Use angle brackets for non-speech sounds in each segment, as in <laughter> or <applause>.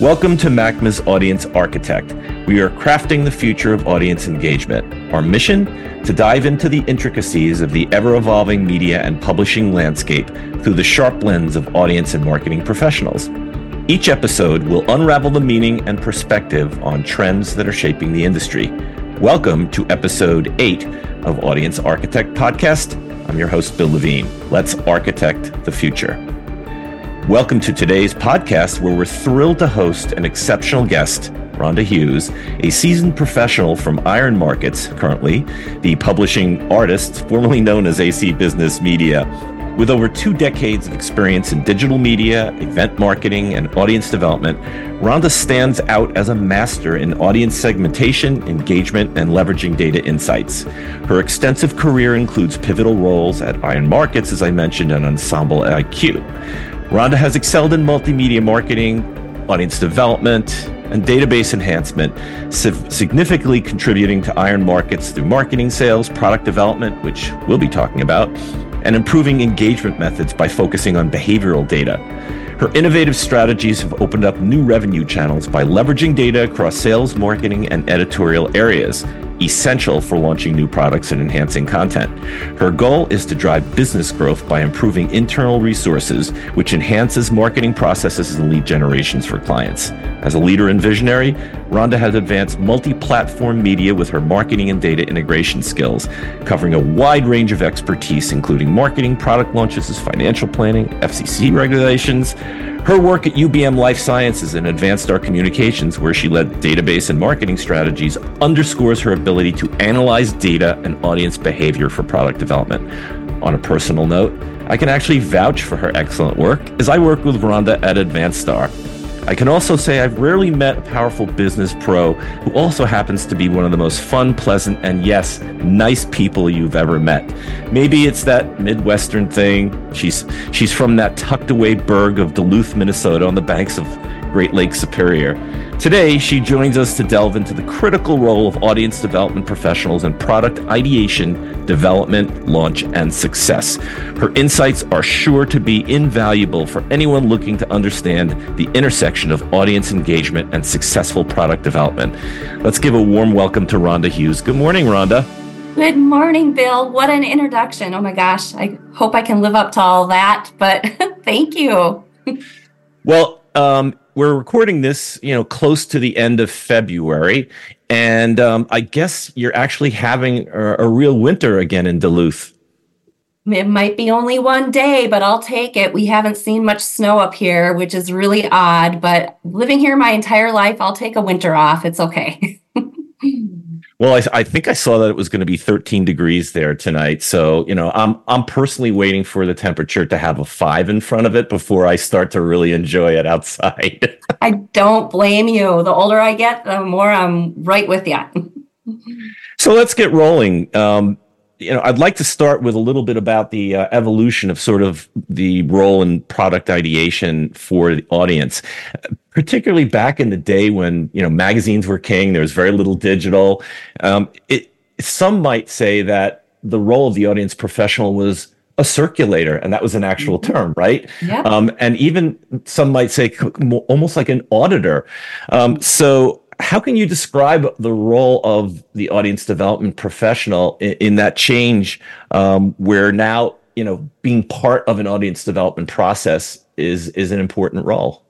Welcome to MACMA's Audience Architect. We are crafting the future of audience engagement. Our mission? To dive into the intricacies of the ever evolving media and publishing landscape through the sharp lens of audience and marketing professionals. Each episode will unravel the meaning and perspective on trends that are shaping the industry. Welcome to episode 8 of Audience Architect Podcast. I'm your host, Bill Levine. Let's architect the future. Welcome to today's podcast, where we're thrilled to host an exceptional guest, Ronda Hughes, a seasoned professional from IronMarkets, currently the publishing artist formerly known as AC Business Media. With over two decades of experience in digital media, event marketing, and audience development, Ronda stands out as a master in audience segmentation, engagement, and leveraging data insights. Her extensive career includes pivotal roles at IronMarkets, as I mentioned, and EnsembleIQ. Ronda has excelled in multimedia marketing, audience development, and database enhancement, significantly contributing to IronMarkets through marketing sales, product development, which we'll be talking about, and improving engagement methods by focusing on behavioral data. Her innovative strategies have opened up new revenue channels by leveraging data across sales, marketing, and editorial areas, essential for launching new products and enhancing content. Her goal is to drive business growth by improving internal resources, which enhances marketing processes and lead generations for clients. As a leader and visionary, Ronda has advanced multi platform media with her marketing and data integration skills, covering a wide range of expertise, including marketing, product launches, financial planning, FCC regulations. Her work at UBM Life Sciences and Advanstar Communications, where she led database and marketing strategies, underscores her ability to analyze data and audience behavior for product development. On a personal note, I can actually vouch for her excellent work as I work with Ronda at Advanstar. I can also say I've rarely met a powerful business pro who also happens to be one of the most fun, pleasant, and yes, nice people you've ever met. Maybe it's that Midwestern thing. She's she's from that tucked away burg of Duluth, Minnesota on the banks of Great Lake Superior. Today, she joins us to delve into the critical role of audience development professionals in product ideation, development, launch, and success. Her insights are sure to be invaluable for anyone looking to understand the intersection of audience engagement and successful product development. Let's give a warm welcome to Ronda Hughes. Good morning, Ronda. Good morning, Bill. What an introduction. Oh my gosh. I hope I can live up to all that, but <laughs> thank you. <laughs> well, um, we're recording this, you know, close to the end of February, and um, I guess you're actually having a, a, real winter again in Duluth. It might be only one day, but I'll take it. We haven't seen much snow up here, which is really odd. But living here my entire life, I'll take a winter off. It's okay. <laughs> Well, I, I, think I saw that it was going to be 13 degrees there tonight. So, you know, I'm I'm personally waiting for the temperature to have a five in front of it before I start to really enjoy it outside. <laughs> I don't blame you. The older I get, the more I'm right with you. so let's get rolling. Um, you know, I'd like to start with a little bit about the uh, evolution of sort of the role in product ideation for the audience, particularly back in the day when you know magazines were king. There was very little digital. Um, it, some might say that the role of the audience professional was a circulator, and that was an actual mm-hmm. term, right? Yeah. Um, and even some might say almost like an auditor. Um, so how can you describe the role of the audience development professional in, in that change um, where now you know being part of an audience development process is is an important role?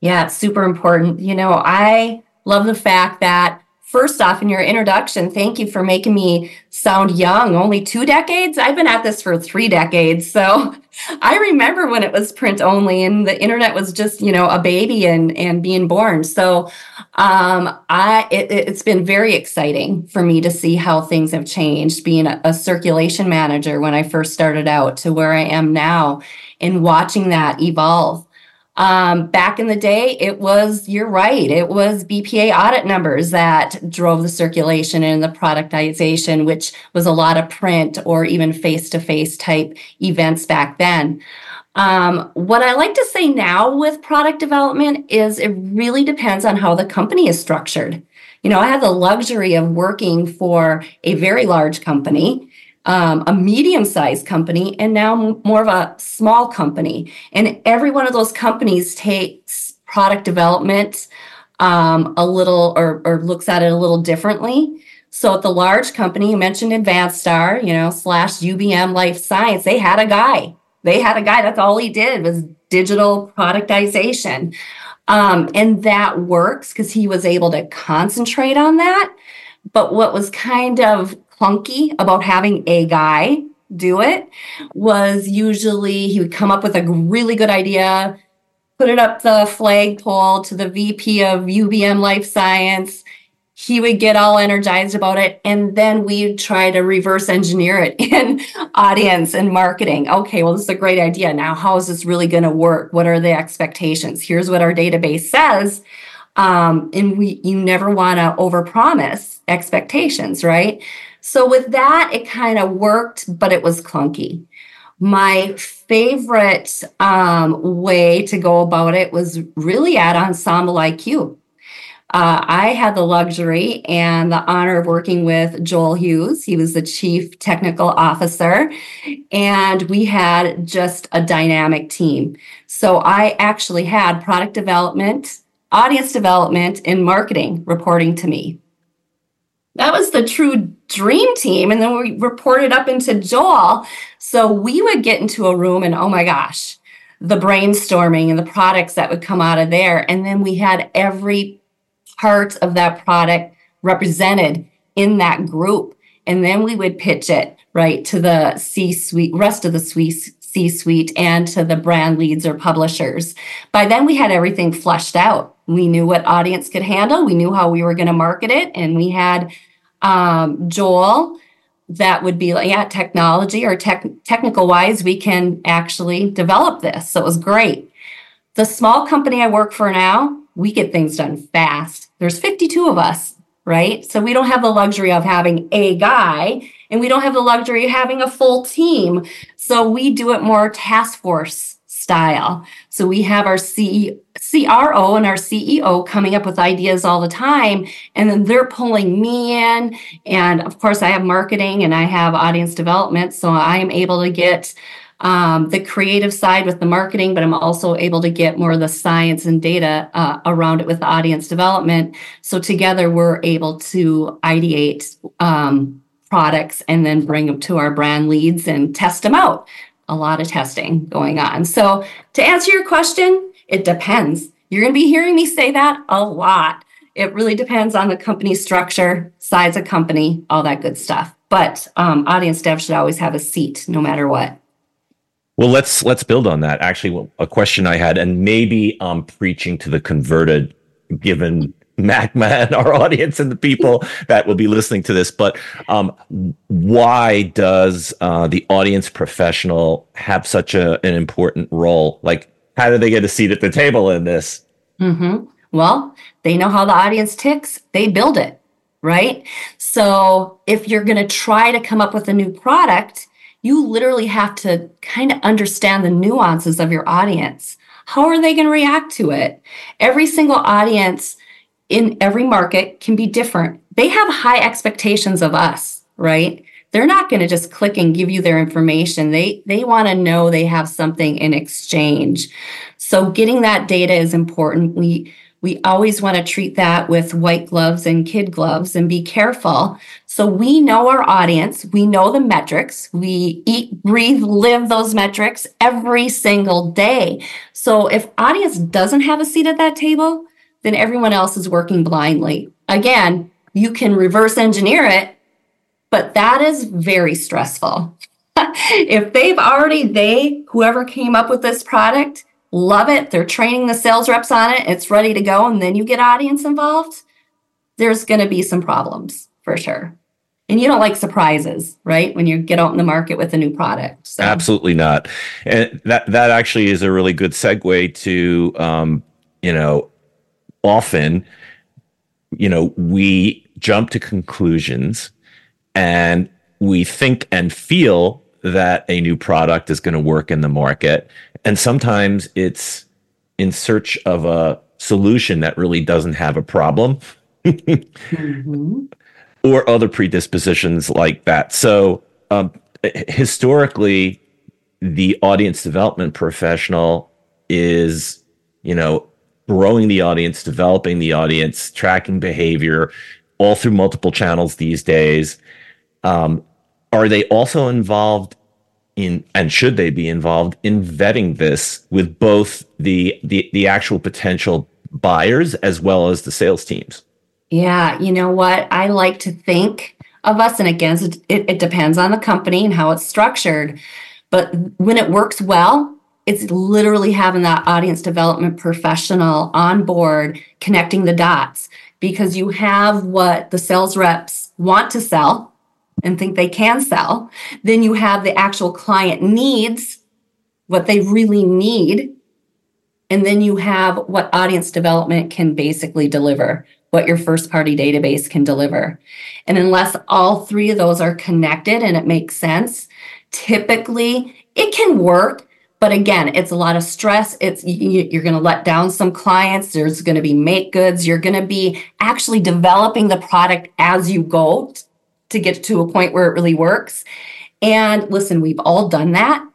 Yeah super important. You know i love the fact that First off, in your introduction, thank you for making me sound young. Only two decades? I've been at this for three decades. So <laughs> I remember when it was print only and the internet was just, you know, a baby and, and being born. So um, I it, has been very exciting for me to see how things have changed being a, a circulation manager when I first started out to where I am now and watching that evolve. Um, back in the day, it was, you're right, it was BPA audit numbers that drove the circulation and the productization, which was a lot of print or even face to face type events back then. Um, what I like to say now with product development is it really depends on how the company is structured. You know, I have the luxury of working for a very large company um, a medium sized company and now more of a small company. And every one of those companies takes product development um, a little or, or looks at it a little differently. So at the large company, you mentioned Advanstar, you know, slash UBM Life Science, they had a guy. They had a guy. That's all he did was digital productization. Um, and that works because he was able to concentrate on that. But what was kind of clunky about having a guy do it was usually he would come up with a really good idea, put it up the flagpole to the VP of UBM Life Science. He would get all energized about it. And then we'd try to reverse engineer it <laughs> in audience and marketing. Okay, well, this is a great idea. Now, how is this really going to work? What are the expectations? Here's what our database says. Um, and we you never want to overpromise expectations, right? So with that, it kind of worked, but it was clunky. My favorite um, way to go about it was really at EnsembleIQ. Uh, I had the luxury and the honor of working with Joel Hughes. He was the chief technical officer, and we had just a dynamic team. So I actually had product development, audience development, and marketing reporting to me. That was the true dream team. And then we reported up into Joel. So we would get into a room and oh my gosh, the brainstorming and the products that would come out of there. And then we had every part of that product represented in that group. And then we would pitch it right to the C suite, rest of the suite, C suite, and to the brand leads or publishers. By then, we had everything flushed out. We knew what audience could handle, we knew how we were going to market it, and we had um, Joel, that would be like, yeah, technology or tech, technical wise, we can actually develop this. So it was great. The small company I work for now, we get things done fast. There's 52 of us, right? So we don't have the luxury of having a guy and we don't have the luxury of having a full team. So we do it more task force style. So we have our CE, CRO and our CEO coming up with ideas all the time, and then they're pulling me in. And of course, I have marketing and I have audience development. So I am able to get um, the creative side with the marketing, but I'm also able to get more of the science and data uh, around it with the audience development. So together, we're able to ideate um, products and then bring them to our brand leads and test them out a lot of testing going on. So, to answer your question, it depends. You're going to be hearing me say that a lot. It really depends on the company structure, size of company, all that good stuff. But um, audience dev should always have a seat, no matter what. Well, let's let's build on that. Actually, a question I had, and maybe I'm preaching to the converted, given MACMA and <laughs> our audience and the people that will be listening to this. But um, why does uh, the audience professional have such a, an important role? Like, how do they get a seat at the table in this? Mm-hmm. Well, they know how the audience ticks, they build it, right? So if you're going to try to come up with a new product, you literally have to kind of understand the nuances of your audience. How are they going to react to it? Every single audience in every market can be different. They have high expectations of us, right? They're not going to just click and give you their information. They they want to know they have something in exchange. So getting that data is important. We we always want to treat that with white gloves and kid gloves and be careful. So we know our audience, we know the metrics, we eat, breathe, live those metrics every single day. So if audience doesn't have a seat at that table, then everyone else is working blindly. Again, you can reverse engineer it, but that is very stressful. <laughs> if they've already, they, whoever came up with this product, love it, they're training the sales reps on it, it's ready to go, and then you get audience involved, there's going to be some problems for sure. And you don't like surprises, right? When you get out in the market with a new product. So. Absolutely not. And that that actually is a really good segue to um, you know often, you know, we jump to conclusions and we think and feel that a new product is going to work in the market. And sometimes it's in search of a solution that really doesn't have a problem mm-hmm. or other predispositions like that. So, um, historically, the audience development professional is, you know, growing the audience, developing the audience, tracking behavior, all through multiple channels these days. Um, are they also involved in, and should they be involved in vetting this with both the the the actual potential buyers as well as the sales teams? Yeah, you know what? I like to think of us, and again, it, it depends on the company and how it's structured. But when it works well, it's literally having that audience development professional on board, connecting the dots because you have what the sales reps want to sell and think they can sell. Then you have the actual client needs, what they really need. And then you have what audience development can basically deliver, what your first party database can deliver. And unless all three of those are connected and it makes sense, typically it can work but again it's a lot of stress. It's you're going to let down some clients. There's going to be make goods. You're going to be actually developing the product as you go to get to a point where it really works. And listen we've all done that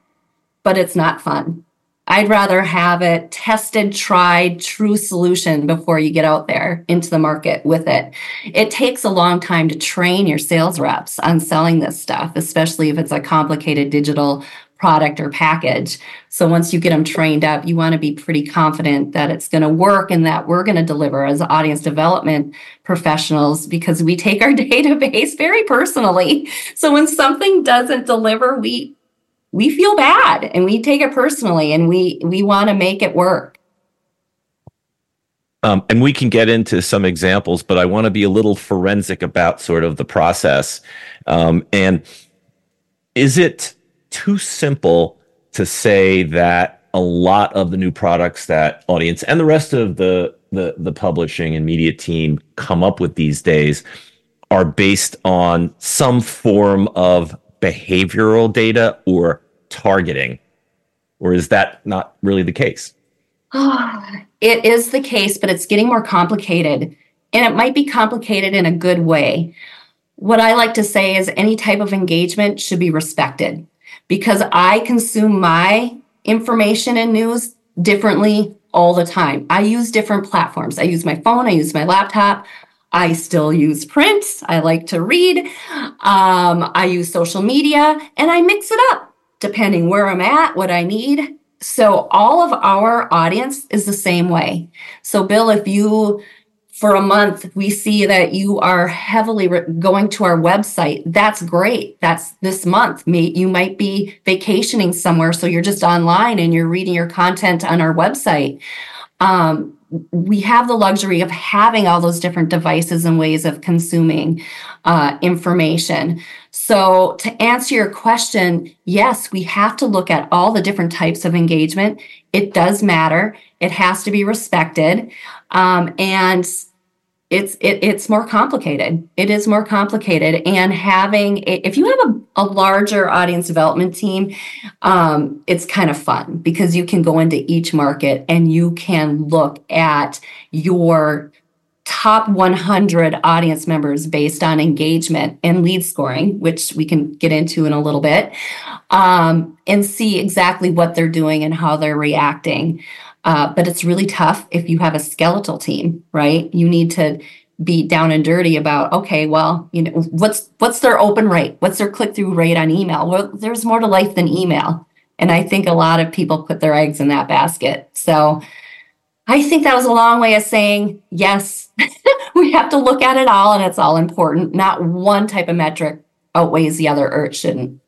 but it's not fun. I'd rather have it tested, tried, true solution before you get out there into the market with it. It takes a long time to train your sales reps on selling this stuff, especially if it's a complicated digital product or package. So once you get them trained up, you want to be pretty confident that it's going to work and that we're going to deliver as audience development professionals because we take our <laughs> database very personally. So when something doesn't deliver, we we feel bad and we take it personally and we we want to make it work um, and we can get into some examples but i want to be a little forensic about sort of the process um, and is it too simple to say that a lot of the new products that audience and the rest of the the, the publishing and media team come up with these days are based on some form of behavioral data or targeting? Or is that not really the case? <sighs> it is the case, but it's getting more complicated. And it might be complicated in a good way. What I like to say is any type of engagement should be respected because I consume my information and news differently all the time. I use different platforms. I use my phone, I use my laptop. I still use print. I like to read. Um, I use social media and I mix it up depending where I'm at, what I need. So all of our audience is the same way. So Bill, if you for a month we see that you are heavily re- going to our website. That's great. That's this month. You might be vacationing somewhere so you're just online and you're reading your content on our website um, we have the luxury of having all those different devices and ways of consuming uh, information. So, to answer your question, yes, we have to look at all the different types of engagement. It does matter, it has to be respected. Um, and it's it, it's more complicated. It is more complicated. And having if you have a, a larger audience development team um, it's kind of fun because you can go into each market and you can look at your top 100 audience members based on engagement and lead scoring which we can get into in a little bit um, and see exactly what they're doing and how they're reacting uh, but it's really tough if you have a skeletal team, right? You need to be down and dirty about okay well you know what's what's their open rate? What's their click-through rate on email? Well there's more to life than email. And i think a lot of people put their eggs in that basket. So i think that was a long way of saying yes <laughs> we have to look at it all and it's all important. Not one type of metric outweighs the other or it shouldn't.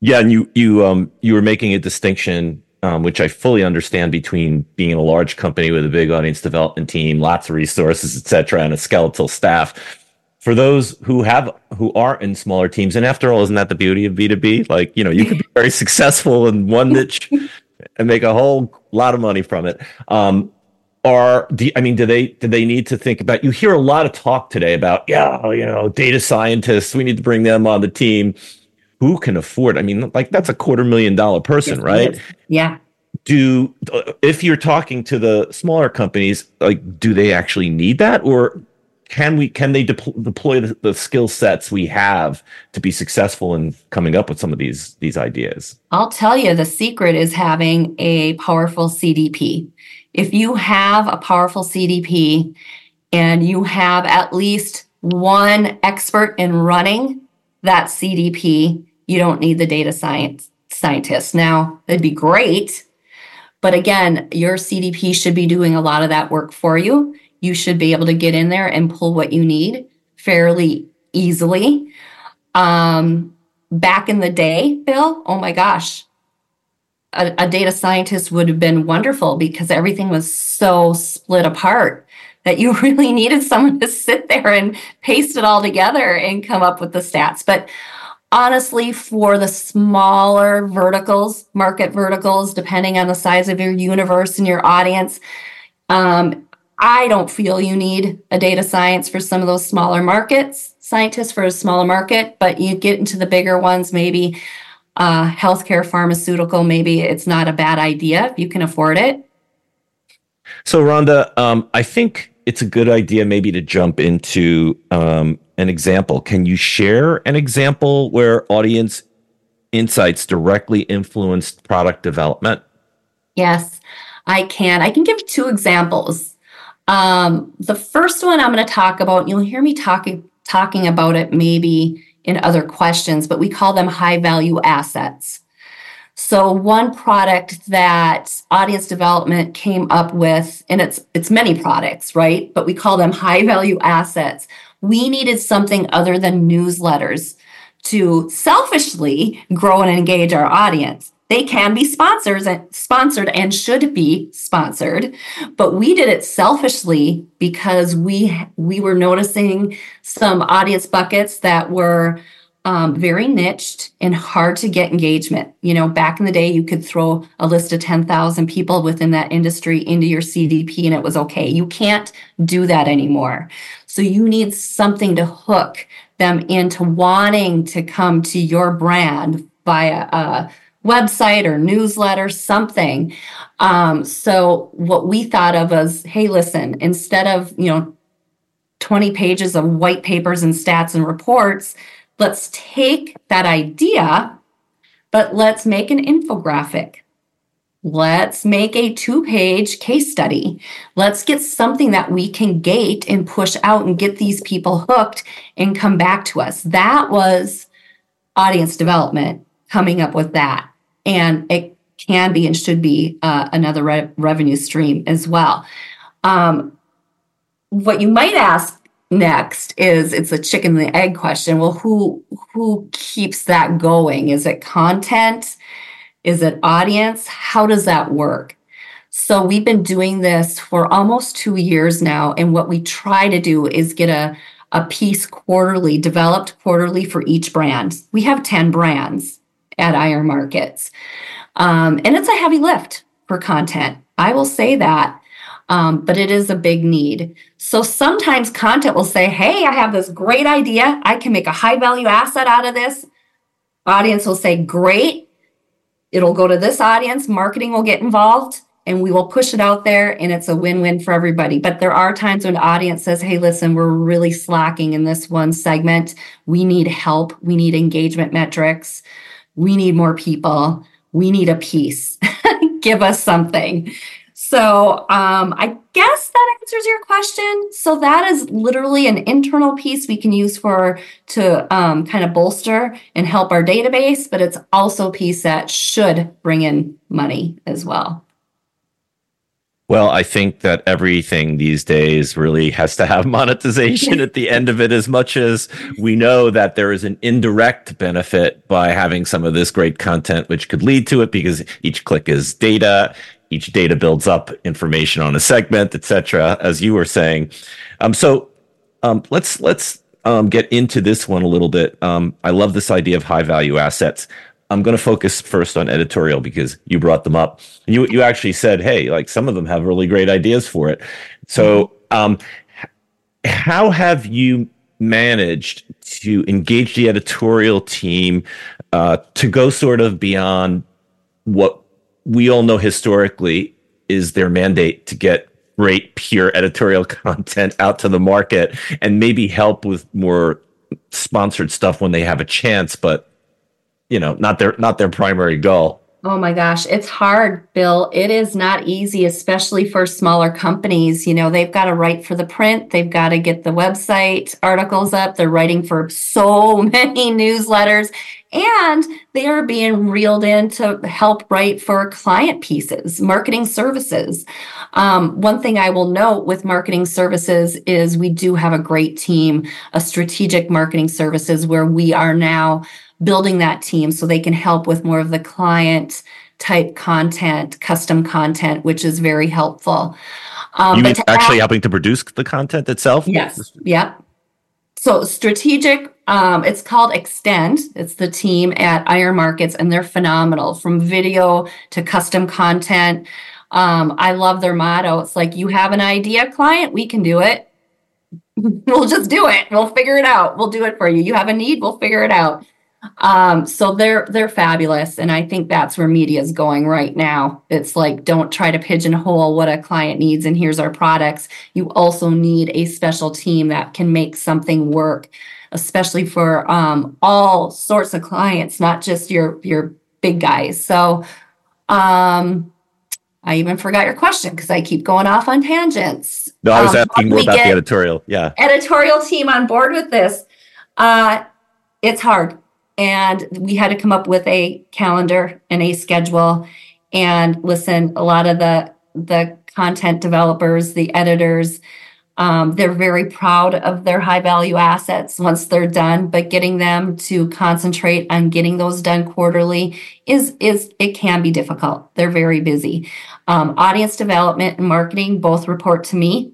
Yeah and you you um you were making a distinction um, which I fully understand between being in a large company with a big audience development team, lots of resources, et cetera, and a skeletal staff. For those who have who are in smaller teams, and after all, isn't that the beauty of B2B? Like, you know, you could be very <laughs> successful in one niche and make a whole lot of money from it. Um, are do, I mean, do they do they need to think about? You hear a lot of talk today about, yeah, you know, data scientists. We need to bring them on the team who can afford? I mean, like that's a quarter million dollar person, yes, right? Yeah. Do uh, if you're talking to the smaller companies, like, do they actually need that, or can we can they depl- deploy the, the skill sets we have to be successful in coming up with some of these these ideas? I'll tell you, the secret is having a powerful CDP. if you have a powerful CDP and you have at least one expert in running that CDP, you don't need the data science scientist. Now, it'd be great, but again, your CDP should be doing a lot of that work for you. You should be able to get in there and pull what you need fairly easily. Um, back in the day, Bill, oh my gosh, a, a data scientist would have been wonderful because everything was so split apart that you <laughs> really needed someone to sit there and paste it all together and come up with the stats. But honestly, for the smaller verticals, market verticals, depending on the size of your universe and your audience, um, I don't feel you need a data science for some of those smaller markets, scientists for a smaller market, but you get into the bigger ones, maybe uh, healthcare, pharmaceutical, maybe it's not a bad idea if you can afford it. So, Ronda, um, I think it's a good idea maybe to jump into um, an example. Can you share an example where audience insights directly influenced product development? Yes, I can. I can give two examples. Um, the first one I'm going to talk about, you'll hear me talking talking about it maybe in other questions, but we call them high value assets. So one product that audience development came up with, and it's it's many products, right? But we call them high value assets. We needed something other than newsletters to selfishly grow and engage our audience. They can be sponsors and sponsored and should be sponsored, but we did it selfishly because we we were noticing some audience buckets that were um, very niched and hard to get engagement. You know, back in the day, you could throw a list of 10,000 people within that industry into your CDP and it was okay. You can't do that anymore. So you need something to hook them into wanting to come to your brand via a website or newsletter, something. Um, so what we thought of was, hey, listen, instead of, you know, 20 pages of white papers and stats and reports, let's take that idea, but let's make an infographic. Let's make a two page case study. Let's get something that we can gate and push out and get these people hooked and come back to us. That was audience development coming up with that. And it can be and should be uh, another re- revenue stream as well. Um, what you might ask next is it's a chicken and the egg question. Well, who who keeps that going? Is it content? Is it audience? How does that work? So we've been doing this for almost two years now. And what we try to do is get a, a piece quarterly, developed quarterly for each brand. We have 10 brands at IronMarkets. Um, and it's a heavy lift for content. I will say that um, but it is a big need. So sometimes content will say, Hey, I have this great idea. I can make a high value asset out of this. Audience will say, Great. It'll go to this audience. Marketing will get involved and we will push it out there and it's a win-win for everybody. But there are times when audience says, Hey, listen, we're really slacking in this one segment. We need help. We need engagement metrics. We need more people. We need a piece. <laughs> Give us something. So um, I guess that answers your question. So that is literally an internal piece we can use for to um, kind of bolster and help our database, but it's also a piece that should bring in money as well. Well, I think that everything these days really has to have <laughs> monetization at the end of it, as much as we know that there is an indirect benefit by having some of this great content, which could lead to it because each click is data each data builds up information on a segment, etc. As you were saying, um, so um, let's let's um, get into this one a little bit. Um, I love this idea of high value assets. I'm going to focus first on editorial because you brought them up. You you actually said, hey, like some of them have really great ideas for it. So, um, how have you managed to engage the editorial team uh, to go sort of beyond what we all know historically is their mandate to get great pure editorial <laughs> content out to the market and maybe help with more sponsored stuff when they have a chance but you know not their not their primary goal Oh my gosh, it's hard, Bill. It is not easy, especially for smaller companies. You know, they've got to write for the print, they've got to get the website articles up, they're writing for so <laughs> many newsletters, and they are being reeled in to help write for client pieces, marketing services. Um, one thing I will note with marketing services is we do have a great team, a strategic marketing services where we are now building that team so they can help with more of the client type content, custom content, which is very helpful. Um, you mean actually add, helping to produce the content itself? Yes. Yep. So strategic, um, it's called Extend. It's the team at IronMarkets, and they're phenomenal from video to custom content. Um, I love their motto. It's like you have an idea, client, we can do it. <laughs> we'll just do it. We'll figure it out. We'll do it for you. You have a need, we'll figure it out. Um, so they're they're fabulous, and I think that's where media is going right now. It's like don't try to pigeonhole what a client needs, and here's our products. You also need a special team that can make something work, especially for um, all sorts of clients, not just your your big guys. So, um, I even forgot your question because I keep going off on tangents. No, I was um, asking more about the editorial. Yeah, editorial team on board with this. Uh, it's hard and we had to come up with a calendar and a schedule. And listen a lot of the the content developers the editors um, they're very proud of their high value assets once they're done. But getting them to concentrate on getting those done quarterly is is it can be difficult. They're very busy. Um, audience development and marketing both report to me.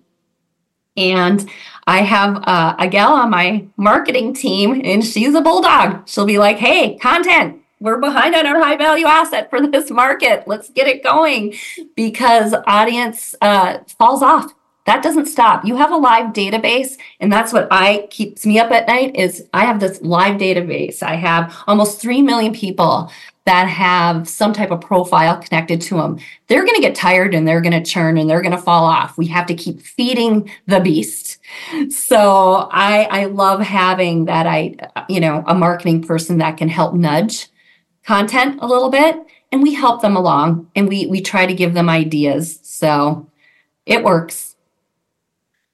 And I have uh, a gal on my marketing team, and she's a bulldog. She'll be like, hey, content, we're behind on our high value asset for this market. Let's get it going because audience uh, falls off. That doesn't stop. You have a live database, and that's what I keeps me up at night. Is I have this live database. I have almost three million people that have some type of profile connected to them. They're going to get tired and they're going to churn and they're going to fall off. We have to keep feeding the beast so I I love having that I you know a marketing person that can help nudge content a little bit and we help them along and we we try to give them ideas. So it works.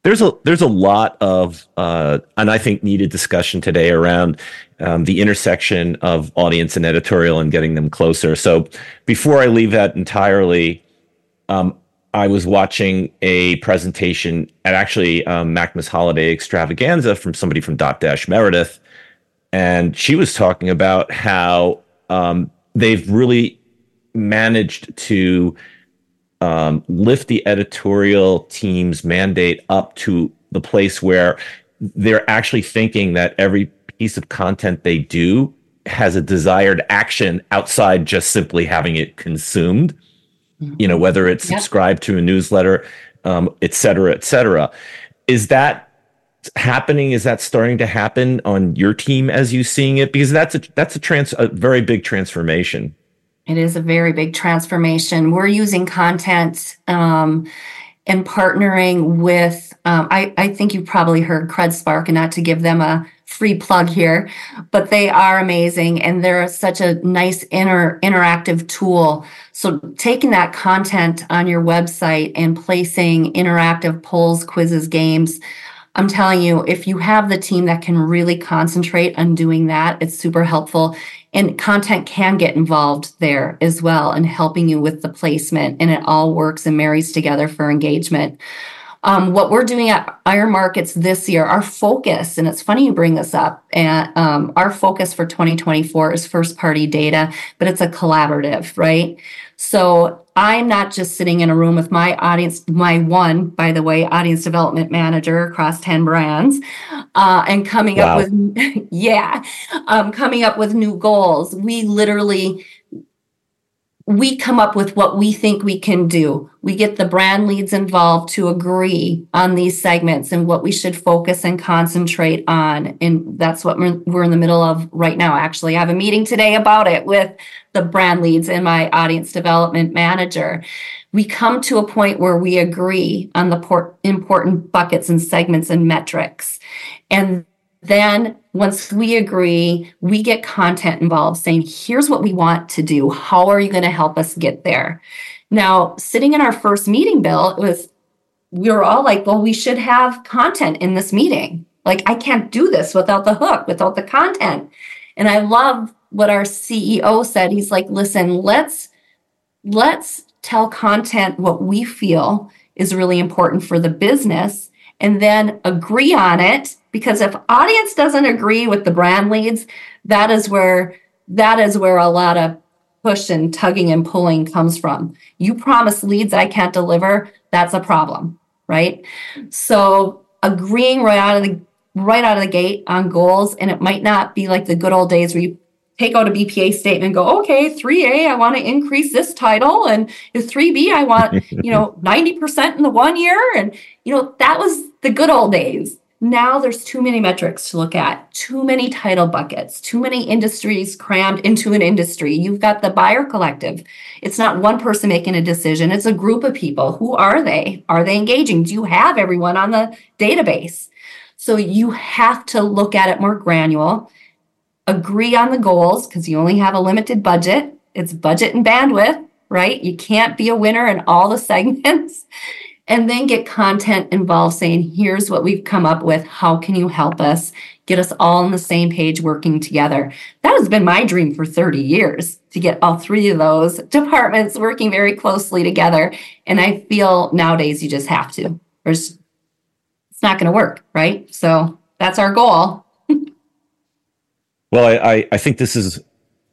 There's a there's a lot of uh, and I think needed discussion today around um, the intersection of audience and editorial and getting them closer. So before I leave that entirely, um, I was watching a presentation at actually um, Holiday Extravaganza from somebody from Dotdash Meredith, and she was talking about how um, they've really managed to um, lift the editorial team's mandate up to the place where they're actually thinking that every piece of content they do has a desired action outside just simply having it consumed you know, whether it's yep. subscribed to a newsletter, um, et cetera, et cetera. Is that happening? Is that starting to happen on your team as you seeing it? Because that's a that's a trans a very big transformation. It is a very big transformation. We're using content um, and partnering with. Um, I I think you probably heard CrudSpark, and not to give them a free plug here, but they are amazing and they're such a nice inter interactive tool. So taking that content on your website and placing interactive polls, quizzes, games, I'm telling you, if you have the team that can really concentrate on doing that, it's super helpful. And content can get involved there as well and helping you with the placement. And it all works and marries together for engagement. Um, what we're doing at IronMarkets this year, our focus, and it's funny you bring this up, and um, our focus for 2024 is first party data, but it's a collaborative, right? So I'm not just sitting in a room with my audience, my one, by the way, audience development manager across 10 brands, uh, and coming wow. up with, <laughs> yeah, um, coming up with new goals. We literally we come up with what we think we can do. We get the brand leads involved to agree on these segments and what we should focus and concentrate on. And that's what we're, in the middle of right now. Actually, I have a meeting today about it with the brand leads and my audience development manager. We come to a point where we agree on the important buckets and segments and metrics. And then once we agree, we get content involved saying, here's what we want to do. How are you going to help us get there? Now, sitting in our first meeting, Bill, it was we were all like, well, we should have content in this meeting. Like, I can't do this without the hook, without the content. And I love what our CEO said. He's like, listen, let's let's tell content what we feel is really important for the business and then agree on it because if audience doesn't agree with the brand leads that is where that is where a lot of push and tugging and pulling comes from you promise leads i can't deliver that's a problem right so agreeing right out of the right out of the gate on goals and it might not be like the good old days where you take out a BPA statement and go, okay, 3A, I want to increase this title. And if 3B, I want, <laughs> you know, 90% in the one year. And, you know, that was the good old days. Now there's too many metrics to look at, too many title buckets, too many industries crammed into an industry. You've got the buyer collective. It's not one person making a decision, it's a group of people. Who are they? Are they engaging? Do you have everyone on the database? So you have to look at it more granular agree on the goals because you only have a limited budget. It's budget and bandwidth, right? You can't be a winner in all the <laughs> segments. And then get content involved saying, here's what we've come up with. How can you help us get us all on the same page working together? That has been my dream for 30 years to get all three of those departments working very closely together. And I feel nowadays you just have to. There's, it's not going to work, right? So that's our goal. <laughs> Well, I, I think this is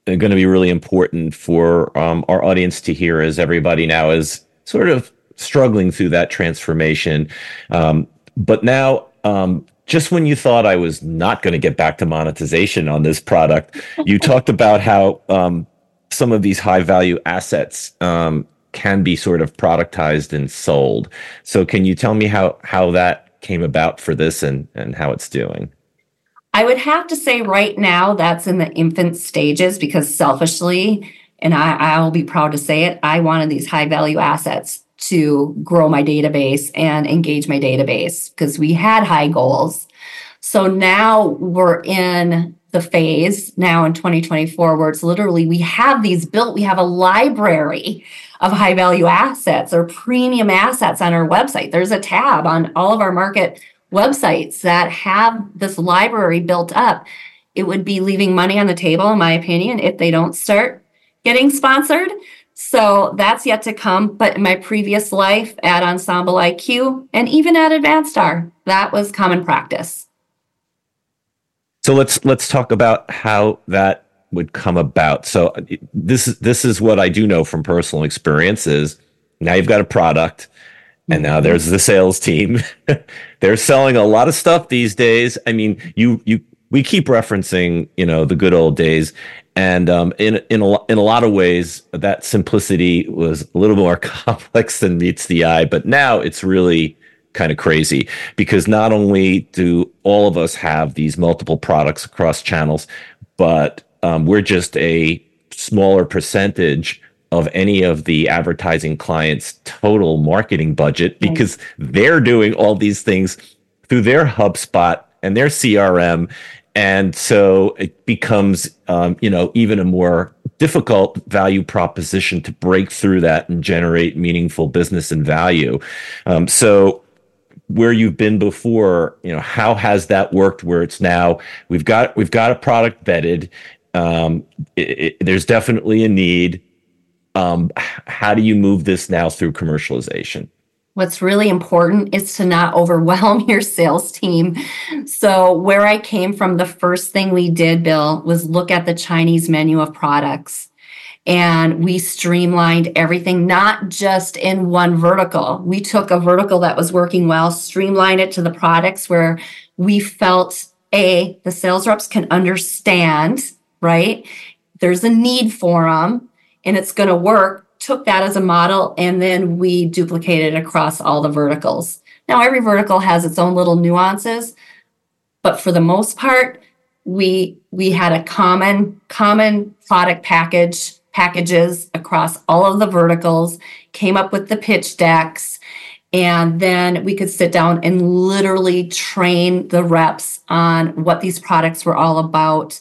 going to be really important for um, our audience to hear as everybody now is sort of struggling through that transformation. Um, but now, um, just when you thought I was not going to get back to monetization on this product, you <laughs> talked about how um, some of these high value assets um, can be sort of productized and sold. So, can you tell me how how that came about for this and and how it's doing? I would have to say right now that's in the infant stages because selfishly, and I, I'll be proud to say it, I wanted these high value assets to grow my database and engage my database because we had high goals. So now we're in the phase now in 2024 where it's literally we have these built, we have a library of high value assets or premium assets on our website. There's a tab on all of our market websites that have this library built up, it would be leaving money on the table, in my opinion, if they don't start getting sponsored. So that's yet to come. But in my previous life at EnsembleIQ and even at Advanstar, that was common practice. So let's let's talk about how that would come about. So uh, this this is what I do know from personal experience is now you've got a product and now mm-hmm. there's the sales team. <laughs> They're selling a lot of stuff these days. I mean, you you we keep referencing, you know, the good old days, and um, in in a, in a lot of ways, that simplicity was a little more <laughs> complex than meets the eye. But now it's really kind of crazy because not only do all of us have these multiple products across channels, but um, we're just a smaller percentage of any of the advertising clients' total marketing budget because they're doing all these things through their HubSpot and their CRM. And so it becomes, um, you know, even a more difficult value proposition to break through that and generate meaningful business and value. Um, so where you've been before, you know, how has that worked? Where it's now we've got we've got a product vetted. Um, it, it, there's definitely a need um, how do you move this now through commercialization? What's really important is to not overwhelm <laughs> your sales team. So, where I came from, the first thing we did, Bill, was look at the Chinese menu of products. And we streamlined everything, not just in one vertical. We took a vertical that was working well, streamlined it to the products where we felt A, the sales reps can understand, right? There's a need for them and it's going to work, took that as a model, and then we duplicated across all the verticals. Now, every vertical has its own little nuances, but for the most part, we we had a common common product package packages across all of the verticals came up with the pitch decks And then we could sit down and literally train the reps on what these products were all about.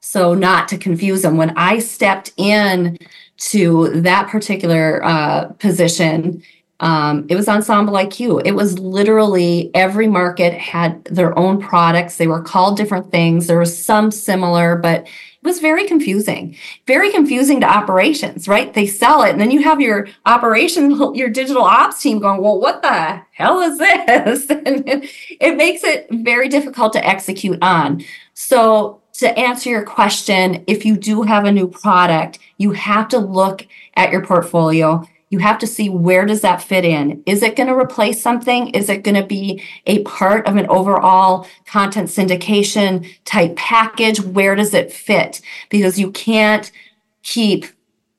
So, not to confuse them, when I stepped in to that particular uh, position, um, it was EnsembleIQ. It was literally every market had their own products. They were called different things. There was some similar, but it was very confusing. Very confusing to operations, right? They sell it, and then you have your operation, <laughs> your digital ops team going, "Well, what the hell is this?" <laughs> and it makes it very difficult to execute on. So to answer your question, if you do have a new product, you have to look at your portfolio. You have to see where does that fit in? Is it going to replace something? Is it going to be a part of an overall content syndication type package? Where does it fit? Because you can't keep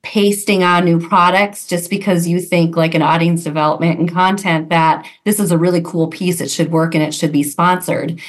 pasting on new products just because you think like an audience development and content that this is a really cool piece it should work and it should be sponsored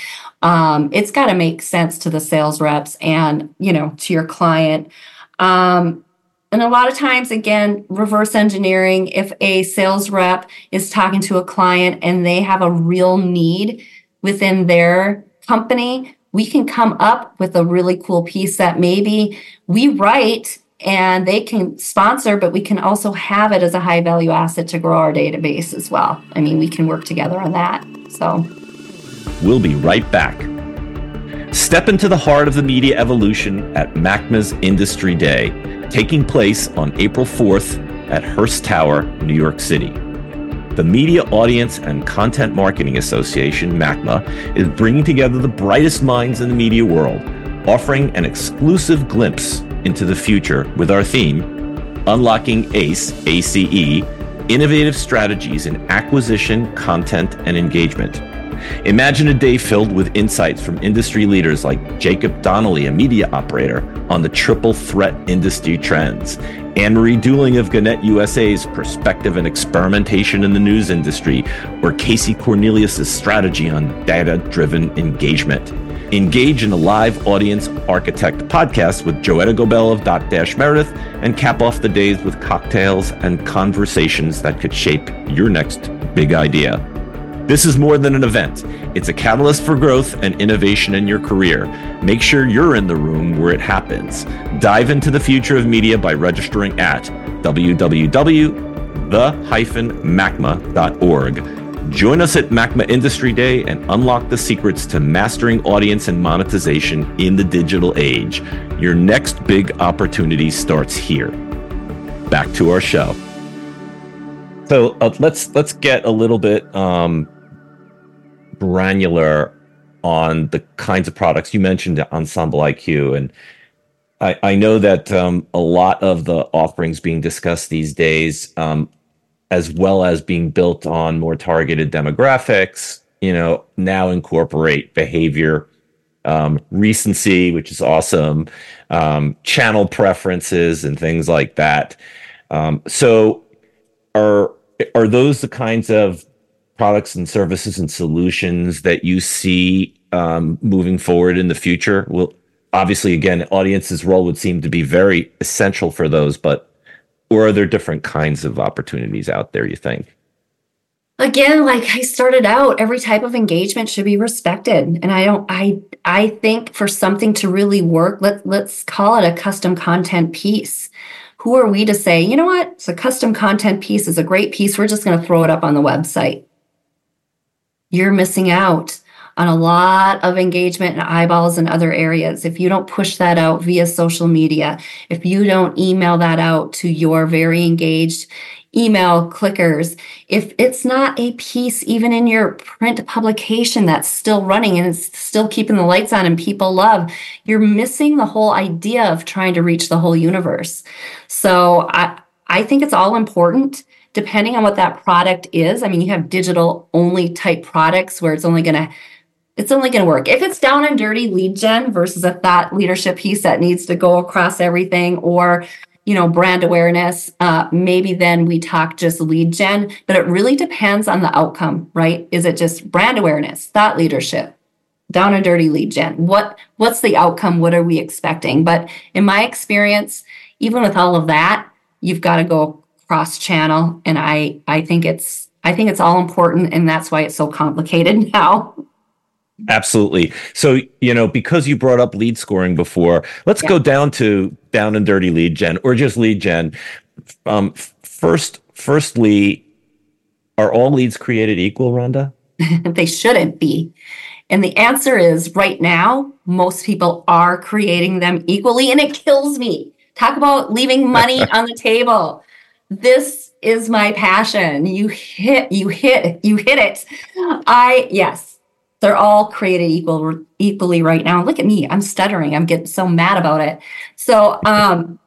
um, it's got to make sense to the sales reps and you know to your client um, and a lot of times, again, reverse engineering, if a sales rep is talking to a client and they have a real need within their company, we can come up with a really cool piece that maybe we write and they can sponsor, but we can also have it as a high value asset to grow our database as well. I mean, we can work together on that. So we'll be right back. Step into the heart of the media evolution at MACMA's Industry Day taking place on April 4th at Hearst Tower, New York City. The Media Audience and Content Marketing Association, MACMA, is bringing together the brightest minds in the media world, offering an exclusive glimpse into the future with our theme, Unlocking ACE, ACE, Innovative Strategies in Acquisition, Content, and Engagement. Imagine a day filled with insights from industry leaders like Jacob Donnelly, a media operator, on the triple threat industry trends, Anne Marie Dooling of Gannett USA's perspective and experimentation in the news industry, or Casey Cornelius' strategy on data driven engagement. Engage in a live audience architect podcast with Joetta Gobell of Dotdash Meredith and cap off the days with cocktails and conversations that could shape your next big idea. This is more than an event. It's a catalyst for growth and innovation in your career. Make sure you're in the room where it happens. Dive into the future of media by registering at www.the-macma.org. Join us at MACMA Industry Day and unlock the secrets to mastering audience and monetization in the digital age. Your next big opportunity starts here. Back to our show. So uh, let's let's get a little bit um, granular on the kinds of products. You mentioned EnsembleIQ and i, I know that um, a lot of the offerings being discussed these days um, as well as being built on more targeted demographics you know now incorporate behavior um, recency which is awesome um, channel preferences and things like that. Um, so are are those the kinds of products and services and solutions that you see um, moving forward in the future? Well, obviously, again, audience's role would seem to be very essential for those, but or are there different kinds of opportunities out there? You think? Again, like I started out, every type of engagement should be respected, and I don't. I I think for something to really work, let let's call it a custom content piece who are we to say, you know what, it's a custom content piece, is a great piece. We're just going to throw it up on the website you're missing out on a lot of engagement and eyeballs in other areas. If you don't push that out via social media, if you don't email that out to your very engaged email clickers, if it's not a piece even in your print publication that's still running and it's still keeping the lights on and people love, you're missing the whole idea of trying to reach the whole universe. So I, I think it's all important depending on what that product is. I mean, you have digital only type products where it's only going to it's only going to work. If it's down and dirty lead gen versus a thought leadership piece that needs to go across everything or you know brand awareness uh, maybe then we talk just lead gen but it really depends on the outcome right is it just brand awareness thought leadership down and dirty lead gen what what's the outcome what are we expecting but in my experience even with all of that you've got to go cross channel and i i think it's I think it's all important, and that's why it's so complicated <laughs> now. Absolutely. So, you know, because you brought up lead scoring before, let's yeah. go down to down and dirty lead gen or just lead gen. Um, first, firstly, are all leads created equal, Ronda? <laughs> they shouldn't be. And the answer is right now, most people are creating them equally, and it kills me. Talk about leaving money <laughs> on the table. This is my passion. You hit, you hit, you hit it. I, yes, they're all created equal equally right now. Look at me. I'm stuttering. I'm getting so mad about it. So um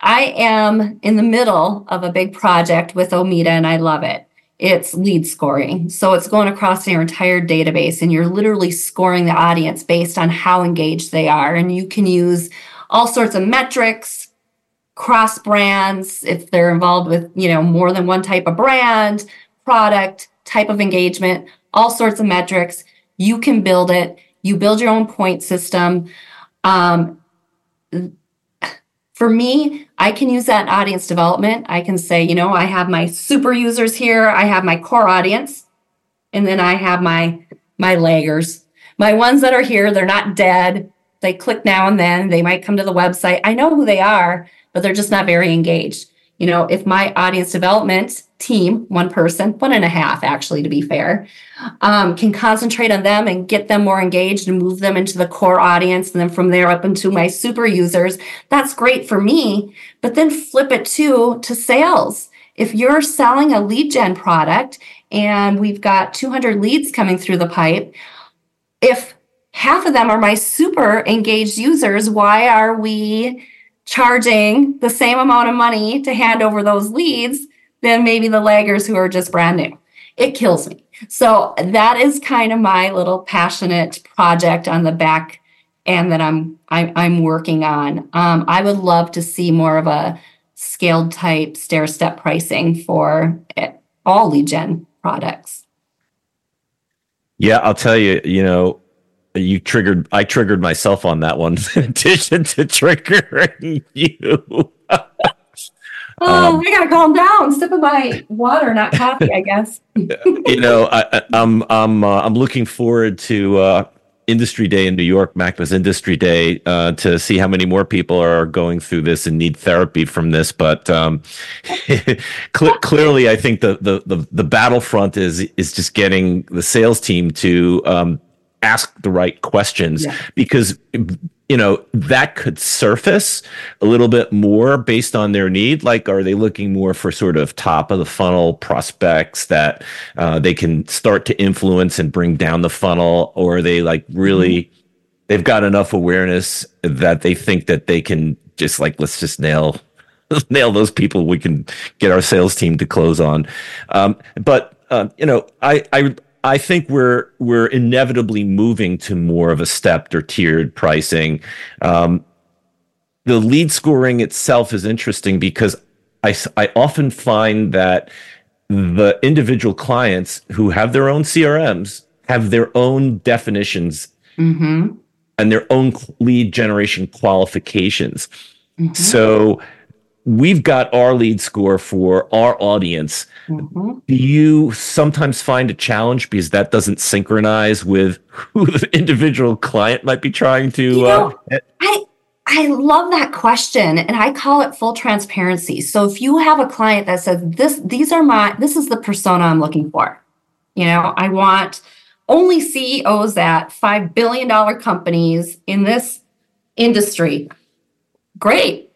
I am in the middle of a big project with Omeda and I love it. It's lead scoring. So it's going across your entire database and you're literally scoring the audience based on how engaged they are. And you can use all sorts of metrics, cross brands, if they're involved with, you know, more than one type of brand, product, type of engagement, all sorts of metrics. You can build it. You build your own point system. Um, for me, I can use that audience development. I can say, you know, I have my super users here. I have my core audience, and then I have my my laggers, my ones that are here. They're not dead. They click now and then. They might come to the website. I know who they are, but they're just not very engaged. You know, if my audience development team, one person, one and a half, actually, to be fair, um, can concentrate on them and get them more engaged and move them into the core audience. And then from there up into my super users, that's great for me. But then flip it to, to sales. If you're selling a lead gen product and we've got 200 leads coming through the pipe, if half of them are my super engaged users, why are we charging the same amount of money to hand over those leads than maybe the laggers who are just brand new. It kills me. So that is kind of my little passionate project on the back end that I'm I, am i am working on. Um, I would love to see more of a scaled type stair step pricing for all lead gen products. Yeah, I'll tell you, you know, you triggered I triggered myself on that one <laughs> in addition to triggering you. <laughs> Oh, um, I gotta calm down. Sipping my water, not coffee, I guess. <laughs> you know, I, am I'm I'm, uh, I'm looking forward to uh, Industry Day in New York, MACMA's Industry Day, uh, to see how many more people are going through this and need therapy from this. But um, cl- clearly, I think the, the the the battlefront is is just getting the sales team to um, ask the right questions yeah. because you know that could surface a little bit more based on their need like are they looking more for sort of top of the funnel prospects that uh, they can start to influence and bring down the funnel or are they like really mm-hmm. they've got enough awareness that they think that they can just like let's just nail <laughs> nail those people we can get our sales team to close on um, but uh, you know i i I think we're we're inevitably moving to more of a stepped or tiered pricing. Um, the lead scoring itself is interesting because I, I often find that the individual clients who have their own CRMs have their own definitions mm-hmm. and their own lead generation qualifications. Mm-hmm. So we've got our lead score for our audience. Mm-hmm. Do you sometimes find a challenge because that doesn't synchronize with who the <laughs> individual client might be trying to? You know, uh, I I love that question, and I call it full transparency. So if you have a client that says this, these are my, this is the persona I'm looking for. You know, I want only CEOs at five billion dollar companies in this industry. Great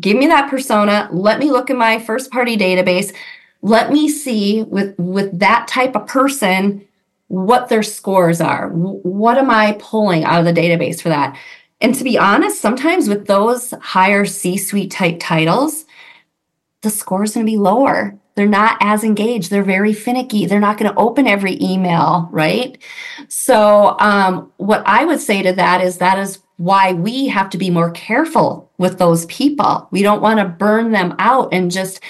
give me that persona. Let me look in my first party database. Let me see with with that type of person what their scores are. What am i pulling out of the database for that? And to be honest sometimes with those higher c suite type titles the score is going to be lower. They're not as engaged. They're very finicky. They're not going to open every email right? So um, what i would say to that is that is why we have to be more careful with those people. We don't want to burn them out and just,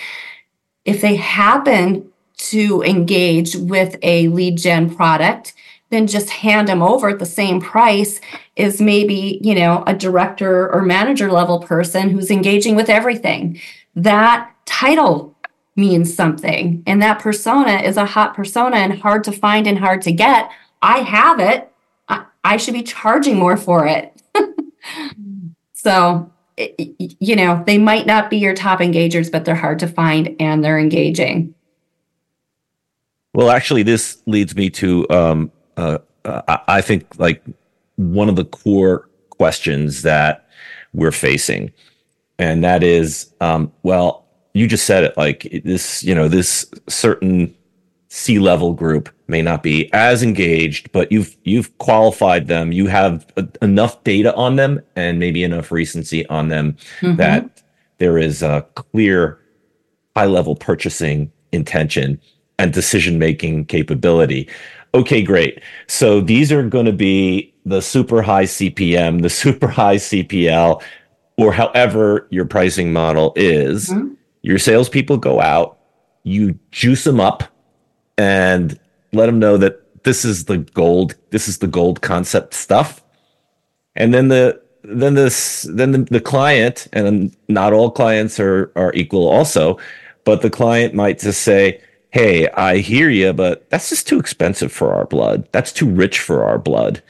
if they happen to engage with a lead gen product, then just hand them over at the same price as maybe, you know, a director or manager level person who's engaging with everything. That title means something. And that persona is a hot persona and hard to find and hard to get. I have it. I, I should be charging more for it. So, you know, they might not be your top engagers, but they're hard to find and they're engaging. Well, actually, this leads me to, um, uh, I think, like one of the core questions that we're facing. And that is, um, well, you just said it like this, you know, this certain C level group may not be as engaged, but you've you've qualified them. You have a, enough data on them and maybe enough recency on them mm-hmm. that there is a clear high level purchasing intention and decision making capability. Okay, great. So these are going to be the super high CPM, the <laughs> super high CPL, or however your pricing model is. Mm-hmm. Your salespeople go out, you juice them up, and let them know that this is the gold. This is the gold concept stuff. And then the then this then the, the client, and not all clients are are equal also, but the client might just say, "Hey, I hear you, but that's just too expensive for our blood. That's too rich for our blood."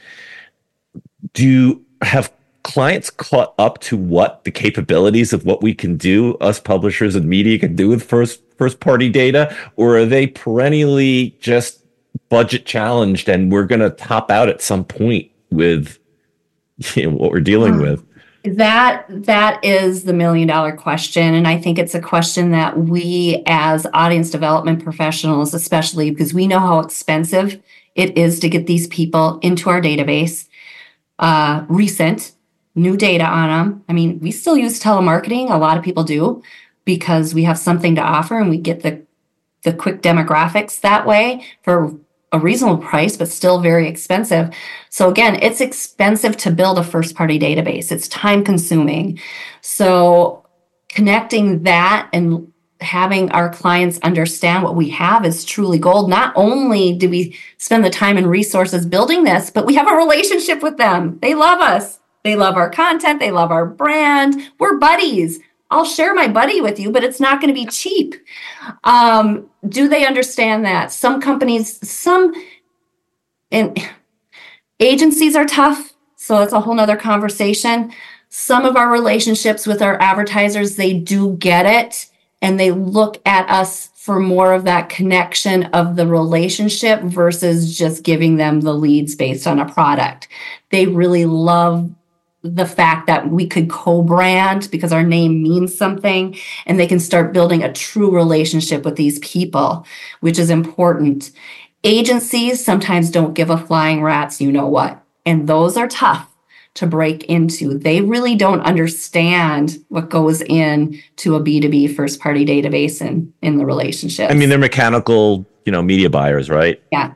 Do you have clients caught up to what the capabilities of what we can do, us publishers and media can do with first first party data, or are they perennially just budget challenged and we're going to top out at some point with <laughs> you know, what we're dealing with? That that is the million dollar question and I think it's a question that we as audience development professionals especially because we know how expensive it is to get these people into our database uh, recent new data on them. I mean, we still use telemarketing. A lot of people do because we have something to offer and we get the the quick demographics that way for a reasonable price but still very expensive. So again, it's expensive to build a first party database. It's time consuming. So connecting that and having our clients understand what we have is truly gold. Not only do we spend the time and resources building this, but we have a relationship with them. They love us. They love our content. They love our brand. We're buddies. I'll share my buddy with you, but it's not going to be cheap. Um, do they understand that? Some companies, some and agencies are tough. So it's a whole nother conversation. Some of our relationships with our advertisers, they do get it and they look at us for more of that connection of the relationship versus just giving them the leads based on a product. They really love the fact that we could co-brand because our name means something and they can start building a true relationship with these people which is important. Agencies sometimes don't give a flying rats you know what and those are tough to break into. They really don't understand what goes in to a b2b first party database and in the relationship i mean they're mechanical you know media buyers right? Yeah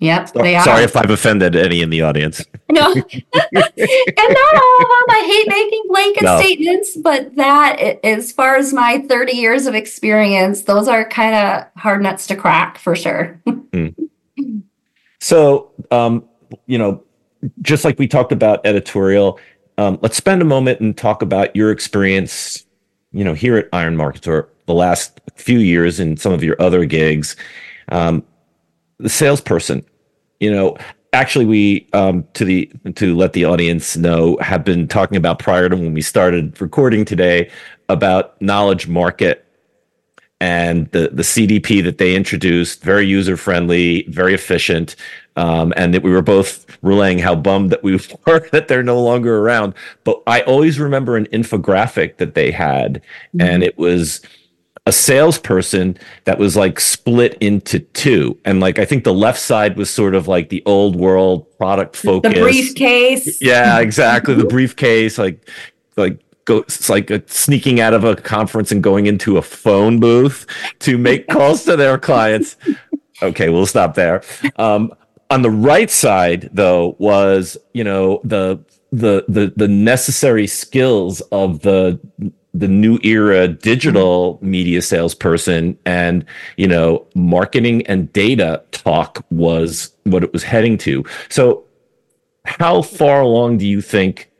Yep, they are. Sorry if I've offended any in the audience. <laughs> No, and not all of them. I hate making blanket no. statements, but that, as far as my 30 years of experience, those are kind of hard nuts to crack for sure. mm. <laughs> So, um, you know, just like we talked about editorial, um, let's spend a moment and talk about your experience, you know, here at Iron Market or the last few years and some of your other gigs. Um, the salesperson you know actually we um, to the to let the audience know have been talking about prior to when we started recording today about knowledge market and the the CDP that they introduced very user friendly very efficient um, and that we were both relaying how bummed that we <laughs> were that they're no longer around but I always remember an infographic that they had mm-hmm. and it was a salesperson that was like split into two. And like I think the left side was sort of like the old world product focus. The briefcase. Yeah, exactly. the briefcase, like like go it's like a, sneaking out of a conference and going into a phone booth to make calls to their clients. Okay, we'll stop there. Um, on the right side though was, you know, the the the the necessary skills of the the new era digital media salesperson and you know marketing and data talk was what it was heading to so how far along do you think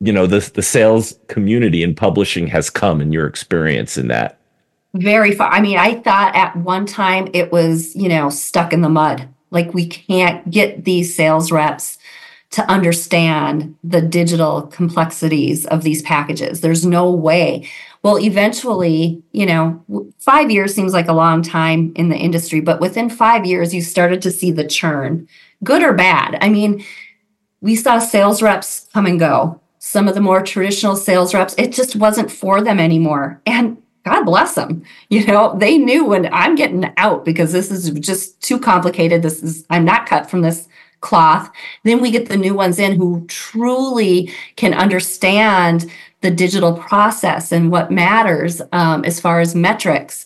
you know the the sales community and publishing has come in your experience in that very far. I mean, I thought at one time it was, you know, stuck in the mud. Like we can't get these sales reps to understand the digital complexities of these packages. There's no way. Well, eventually, you know, five years seems like a long time in the industry, but within five years, you started to see the churn, good or bad. I mean, we saw sales reps come and go. Some of the more traditional sales reps, it just wasn't for them anymore. And God bless them. You know, they knew when I'm getting out because this is just too complicated. This is, I'm not cut from this cloth. Then we get the new ones in who truly can understand the digital process and what matters um, as far as metrics.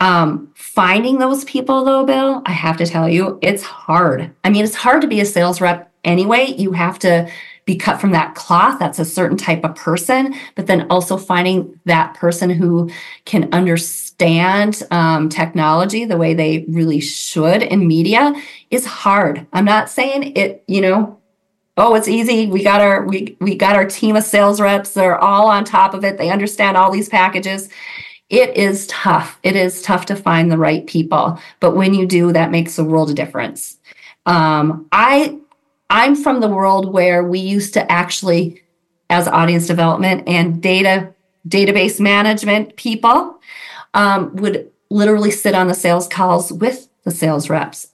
Um, finding those people, though, Bill, I have to tell you, it's hard. I mean, it's hard to be a sales rep anyway. You have to be cut from that cloth. That's a certain type of person, but then also finding that person who can understand um, technology the way they really should in media is hard. I'm not saying it, you know, oh, it's easy. We got our we we got our team of sales reps. They're all on top of it. They understand all these packages. It is tough. It is tough to find the right people, but when you do, that makes a world of difference. Um, I I'm from the world where we used to actually, as audience development and data database management people, um, would literally sit on the sales calls with the sales reps,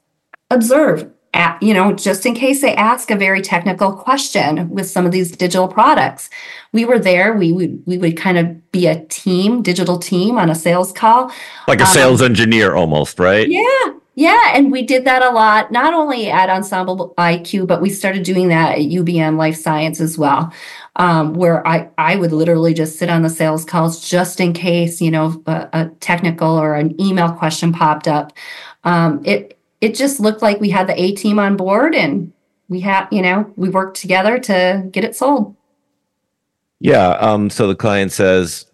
observe, at, you know, just in case they ask a very technical question with some of these digital products. We were there. We would we would kind of be a team, digital team on a sales call, like a sales um, engineer almost, right? Yeah, yeah, and we did that a lot, not only at EnsembleIQ, but we started doing that at UBM Life Science as well, um, where I, I would literally just sit on the sales calls just in case, you know, a, a technical or an email question popped up. Um, it it just looked like we had the A team on board, and we had, you know, we worked together to get it sold. Yeah. Um, so the client says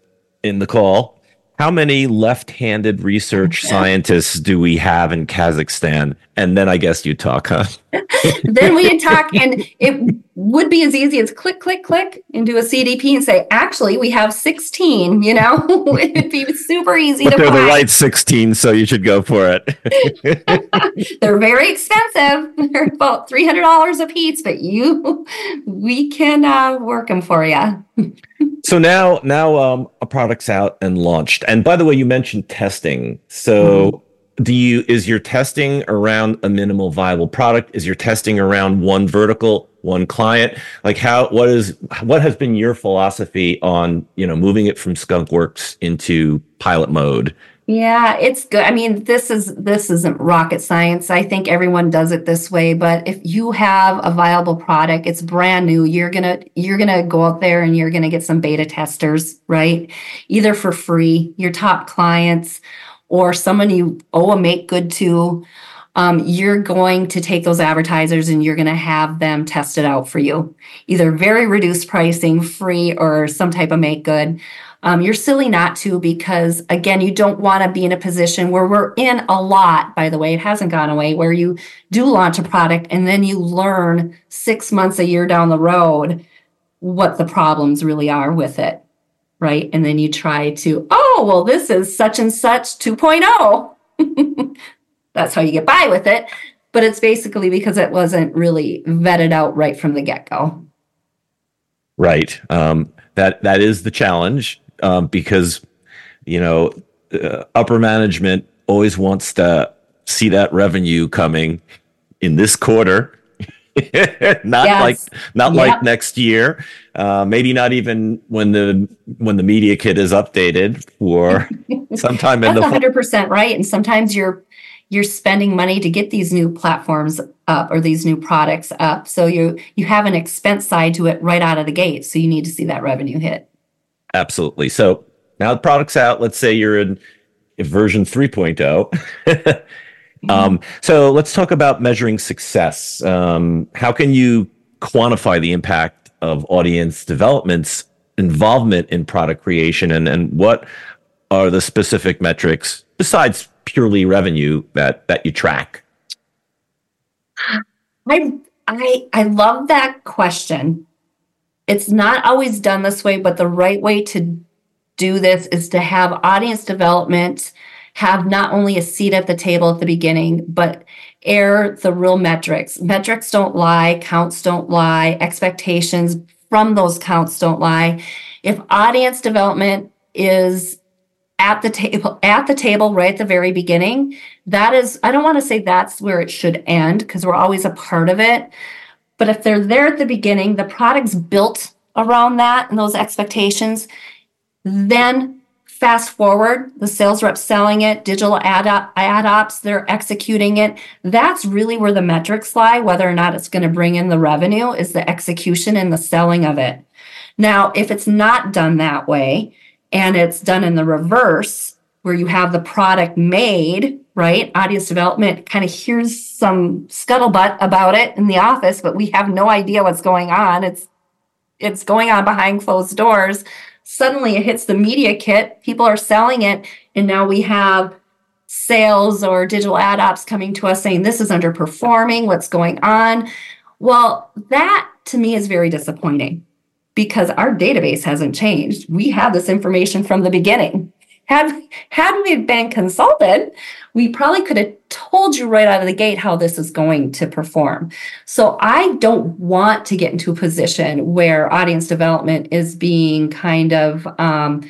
in the call, how many left-handed research scientists do we have in Kazakhstan? And then I guess you talk, huh? <laughs> then we talk, and it would be as easy as click, click, click into a CDP and say, actually, we have 16, you know? <laughs> It'd be super easy but to They're find. the right 16, so you should go for it. <laughs> they're very expensive. They're about $300 a piece, but you, we can uh, work them for you so now now um, a product's out and launched. And by the way you mentioned testing. So mm-hmm. do you is your testing around a minimal viable product? Is your testing around one vertical one client? Like how what is what has been your philosophy on you know moving it from skunkworks into pilot mode yeah, it's good. I mean, this is this isn't rocket science. I think everyone does it this way, but if you have a viable product, it's brand new, you're going to you're going to go out there and you're going to get some beta testers, right? Either for free, your top clients or someone you owe a make good to. Um, you're going to take those advertisers and you're going to have them test it out for you, either very reduced pricing, free, or some type of make good. Um, you're silly not to because, again, you don't want to be in a position where we're in a lot, by the way, it hasn't gone away, where you do launch a product and then you learn six months, a year down the road what the problems really are with it. Right. And then you try to, oh, well, this is such and such 2.0. <laughs> That's how you get by with it. But it's basically because it wasn't really vetted out right from the get go. Right. Um, that that is the challenge um, because you know uh, upper management always wants to see that revenue coming in this quarter. <laughs> Not yes. like not yep. like next year. Uh, maybe not even when the when the media kit is updated or <laughs> sometime in the 100% right. And sometimes you're you're spending money to get these new platforms up or these new products up. So you you have an expense side to it right out of the gate. So you need to see that revenue hit Absolutely. So now the product's out. Let's say you're in version 3.0. <laughs> mm-hmm. um, so let's talk about measuring success. Um, how can you quantify the impact of audience development's involvement in product creation and, and what are the specific metrics besides purely revenue that, that you track? I, I, I love that question it's not always done this way, but the right way to do this is to have audience development have not only a seat at the table at the beginning, but air the real metrics. Metrics don't lie, counts don't lie, expectations from those counts don't lie. If audience development is at the table at the table right at the very beginning, that is I don't want to say that's where it should end because we're always a part of it. But if they're there at the beginning, the product's built around that and those expectations, then Fast forward, the sales rep selling it, digital ad, ad ops, they're executing it. That's really where the metrics lie, whether or not it's going to bring in the revenue, is the execution and the selling of it. Now, if it's not done that way and it's done in the reverse, where you have the product made, right? Audience development kind of hears some scuttlebutt about it in the office, but we have no idea what's going on. It's it's going on behind closed doors suddenly it hits the media kit, people are selling it, and now we have sales or digital ad ops coming to us saying this is underperforming, what's going on. Well, that to me is very disappointing because our database hasn't changed. We have this information from the beginning. Had, had we been consulted, we probably could have told you right out of the gate how this is going to perform. So I don't want to get into a position where audience development is being kind of um,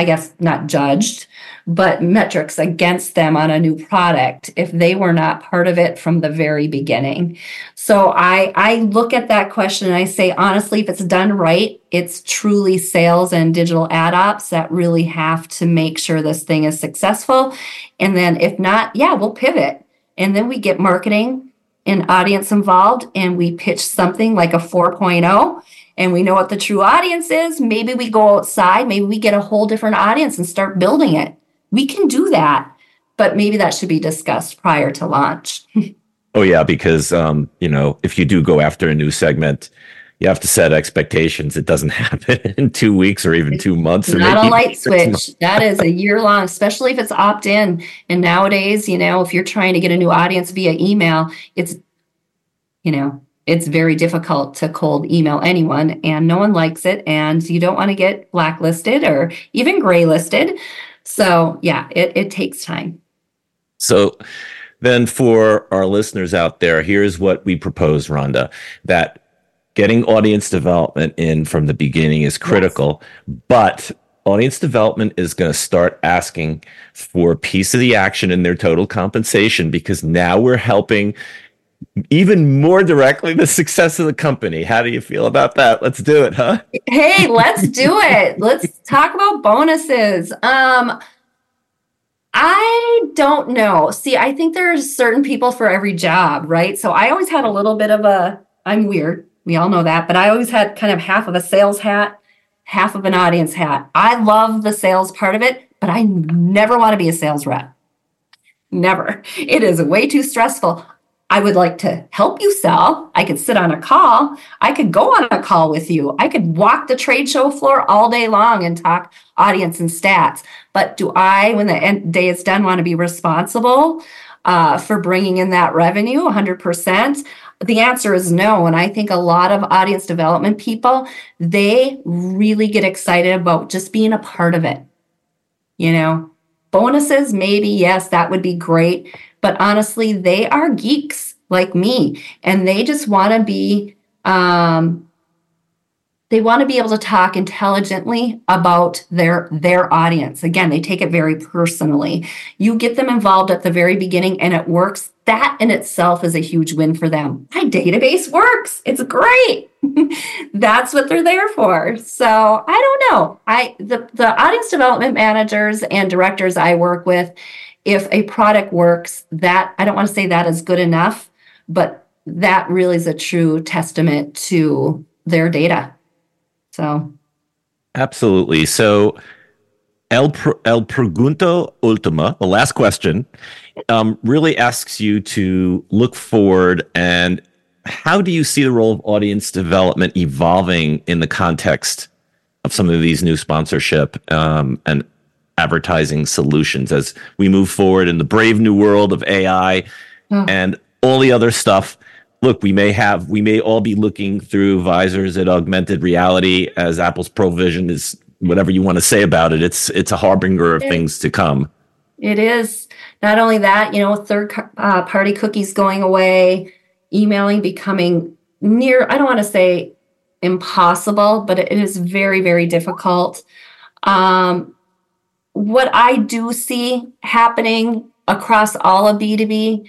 I guess not judged, but metrics against them on a new product if they were not part of it from the very beginning. So I I look at that question and I say honestly if it's done right, it's truly sales and digital ad ops that really have to make sure this thing is successful. And then if not, yeah, we'll pivot. And then we get marketing and audience involved and we pitch something like a 4.0 and we know what the true audience is, maybe we go outside, maybe we get a whole different audience and start building it. We can do that, but maybe that should be discussed prior to launch. <laughs> oh yeah, because um, you know, if you do go after a new segment, you have to set expectations. It doesn't <laughs> happen in two weeks or even two months. Or not a light switch. That is a year long, especially if it's opt in. And nowadays, you know, if you're trying to get a new audience via email, it's, you know, it's very difficult to cold email anyone and no one likes it and you don't want to get blacklisted or even gray listed so yeah it, it takes time so then for our listeners out there here's what we propose ronda that getting audience development in from the beginning is critical yes. but audience development is going to start asking for a piece of the action in their total compensation because now we're helping even more directly the success of the company. How do you feel about that? Let's do it, huh? Hey, let's <laughs> do it. let's talk about bonuses. Um I don't know. See, I think there's certain people for every job, right? So I always had a little bit of a I'm weird. We all know that, but I always had kind of half of a sales hat, half of an audience hat. I love the sales part of it, but I never want to be a sales rep. Never. It is way too stressful. I would like to help you sell. I could sit on a call. I could go on a call with you. I could walk the trade show floor all day long and talk audience and stats. But do I, when the day is done, want to be responsible uh, for bringing in that revenue 100%? The answer is no. And I think a lot of audience development people, they really get excited about just being a part of it. You know, bonuses, maybe, yes, that would be great but honestly, they are geeks like me and they just want to be um, they want to be able to talk intelligently about their their audience. Again they take it very personally. You get them involved at the very beginning and it works. That in itself is a huge win for them. My database works. It's great. <laughs> That's what they're there for. So i don't know. I the, the audience development managers and directors i work with if a product works, that I don't want to say that is good enough, but that really is a true testament to their data. So, absolutely. So, El, El Pregunto Ultima, the last question, um, really asks you to look forward and how do you see the role of audience development evolving in the context of some of these new sponsorship um, and advertising solutions as we move forward in the brave new world of AI oh. and all the other stuff. Look, we may have, we may all be looking through visors at augmented reality as Apple's Provision is whatever you want to say about it, it's it's a harbinger of things to come. It is not only that, you know, third uh, party cookies going away, emailing becoming near. I don't want to say impossible, but it is very very difficult. Um, what I do see happening across all of B2B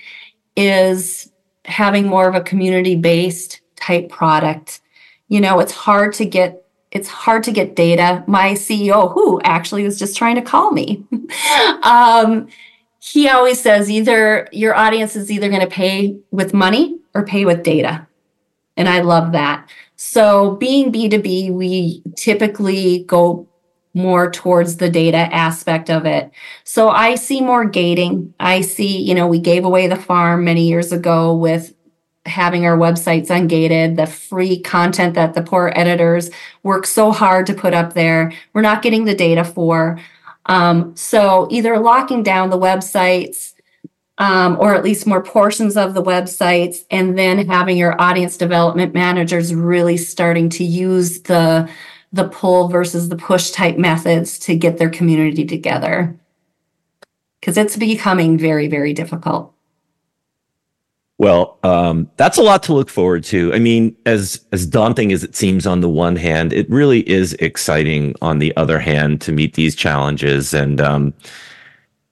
is having more of a community based type product. You know, it's hard to get it's hard to get data. My CEO, who actually was just trying to call me, <laughs> um, he always says either your audience is either going to pay with money or pay with data. And I love that. So being B2B, we typically go more towards the data aspect of it. So I see more gating. I see, you know, we gave away the farm many years ago with having our websites ungated, the free content that the poor editors work so hard to put up there. We're not getting the data for. Um, so either locking down the websites um, or at least more portions of the websites, and then having your audience development managers really starting to use the the pull versus the push type methods to get their community together because it's becoming very, very difficult. Well, um, that's a lot to look forward to. I mean, as as daunting as it seems on the one hand, it really is exciting on the other hand to meet these challenges. And um,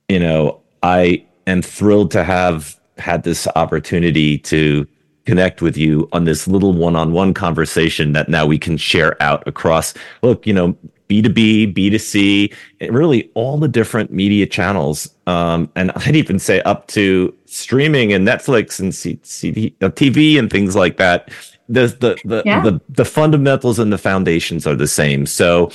you know, I am thrilled to have had this opportunity to connect with you on this little one-on-one conversation that now we can share out across look you know b2b b2c really all the different media channels um, and <laughs> i'd even say up to streaming and netflix and C- CD, uh, tv and things like that the the the, yeah. the the fundamentals and the foundations are the same so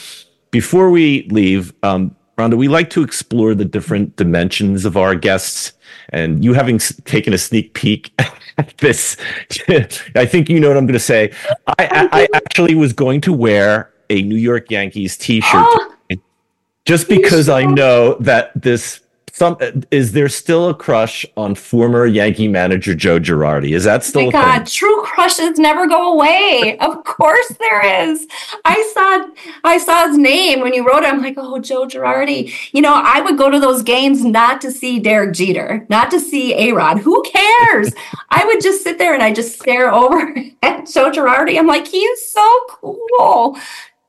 before we leave um, Ronda, we like to explore the different dimensions of our guests. And you having taken a sneak peek <laughs> <laughs> this. <laughs> I think you know what I'm going to say. I, I, I, actually was going to wear a New York Yankees T-shirt oh, just because I know that this some is there still a crush on former Yankee manager Joe Girardi? Is that still? Oh my God, thing? true crushes never go away. of course there is. I saw I saw his name when you wrote it. I'm like, oh, Joe Girardi. You know, I would go to those games not to see Derek Jeter, not to see A Rod. Who cares? I would just sit there and I just stare over <laughs> at Joe Girardi. I'm like, he's so cool.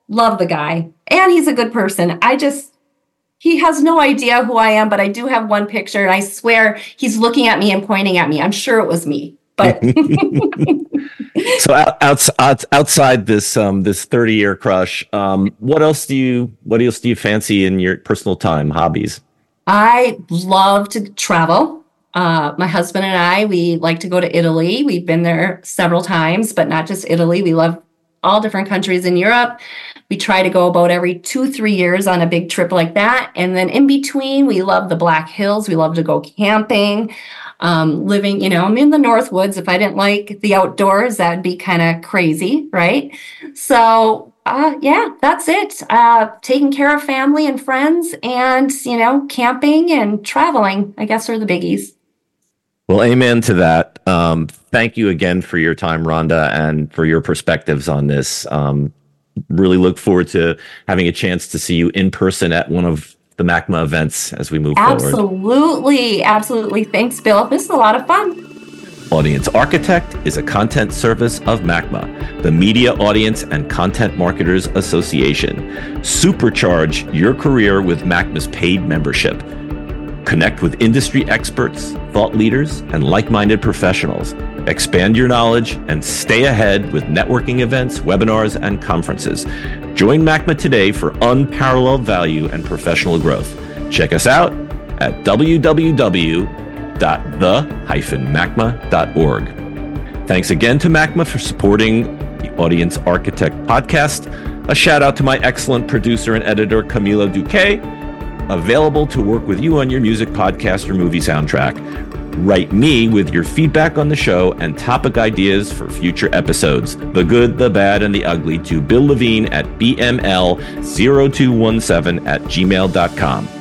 Love the guy, and he's a good person. I just he has no idea who I am, but I do have one picture, and I swear he's looking at me and pointing at me. I'm sure it was me, but. <laughs> <laughs> so out, out, outside this um, this 30 year crush, um, what else do you what else do you fancy in your personal time hobbies? I love to travel. Uh, my husband and I, we like to go to Italy. We've been there several times, but not just Italy. We love all different countries in Europe. We try to go about every two, three years on a big trip like that. And then in between, we love the Black Hills. We love to go camping, um, living, you know, I'm in the North Woods. If I didn't like the outdoors, that'd be kind of crazy, right? So, uh, yeah, that's it. Uh, taking care of family and friends and, you know, camping and traveling, I guess, are the biggies. Well, amen to that. Um, thank you again for your time, Ronda, and for your perspectives on this. Um, really look forward to having a chance to see you in person at one of the MACMA events as we move absolutely, forward. Absolutely. Absolutely. Thanks, Bill. This is a lot of fun. Audience Architect is a content service of MACMA, the Media Audience and Content Marketers Association. Supercharge your career with MACMA's paid membership. Connect with industry experts, thought leaders, and like minded professionals. Expand your knowledge and stay ahead with networking events, webinars, and conferences. Join MACMA today for unparalleled value and professional growth. Check us out at www.the-macma.org. Thanks again to MACMA for supporting the Audience Architect podcast. A shout out to my excellent producer and editor, Camilo Duque available to work with you on your music, podcast, or movie soundtrack. Write me with your feedback on the show and topic ideas for future episodes. The good, the bad, and the ugly to Bill Levine at BML0217 at gmail.com.